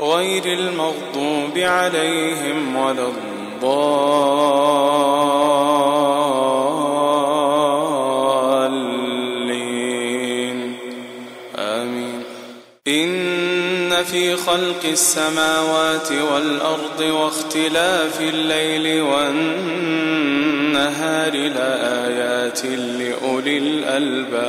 غير المغضوب عليهم ولا الضالين. آمين. إن في خلق السماوات والأرض واختلاف الليل والنهار لآيات لأولي الألباب.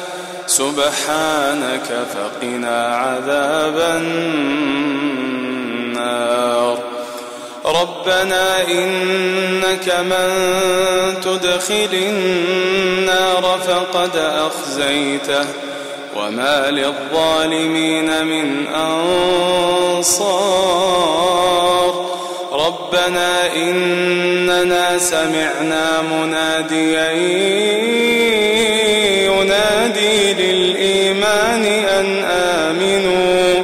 سبحانك فقنا عذاب النار. ربنا إنك من تدخل النار فقد أخزيته وما للظالمين من أنصار. ربنا إننا سمعنا مناديا ينادي للإيمان أن آمنوا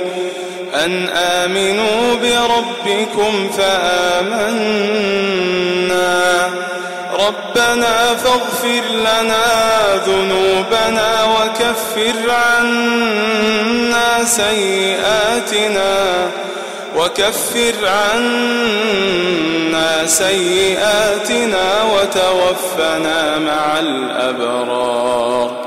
أن آمنوا بربكم فآمنا. ربنا فاغفر لنا ذنوبنا وكفر عنا سيئاتنا وكفر عنا سيئاتنا وتوفنا مع الأبرار.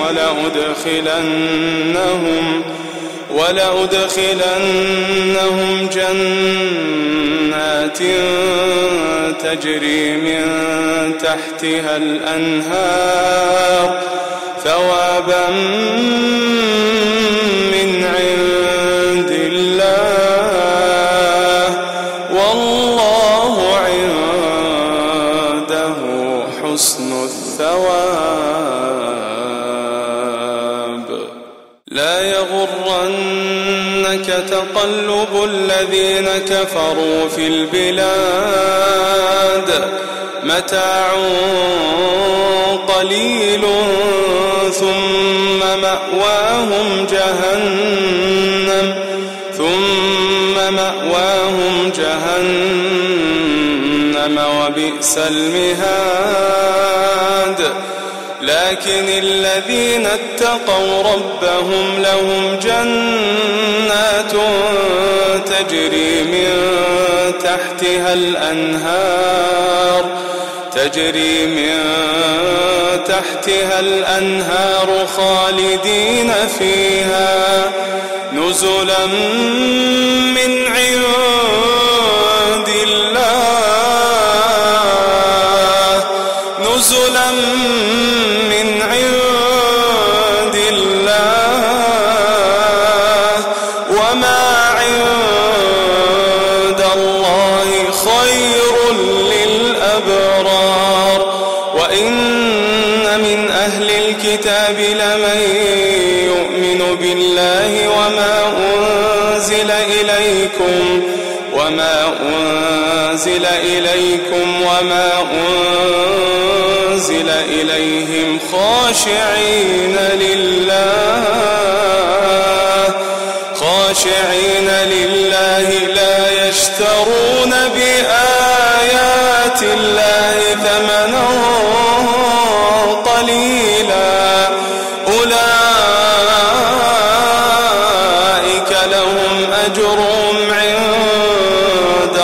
ولأدخلنهم ولأدخلنهم جنات تجري من تحتها الأنهار ثوابا تقلب الذين كفروا في البلاد متاع قليل ثم مأواهم جهنم ثم مأواهم جهنم وبئس المهاد. لكن الذين اتقوا ربهم لهم جنات تجري من تحتها الأنهار تجري من تحتها الأنهار خالدين فيها. نزلا من عند يؤمن بالله وما أنزل إليكم وما أنزل إليكم وما أنزل إليهم خاشعين لله خاشعين لله لا يشترون بآيات الله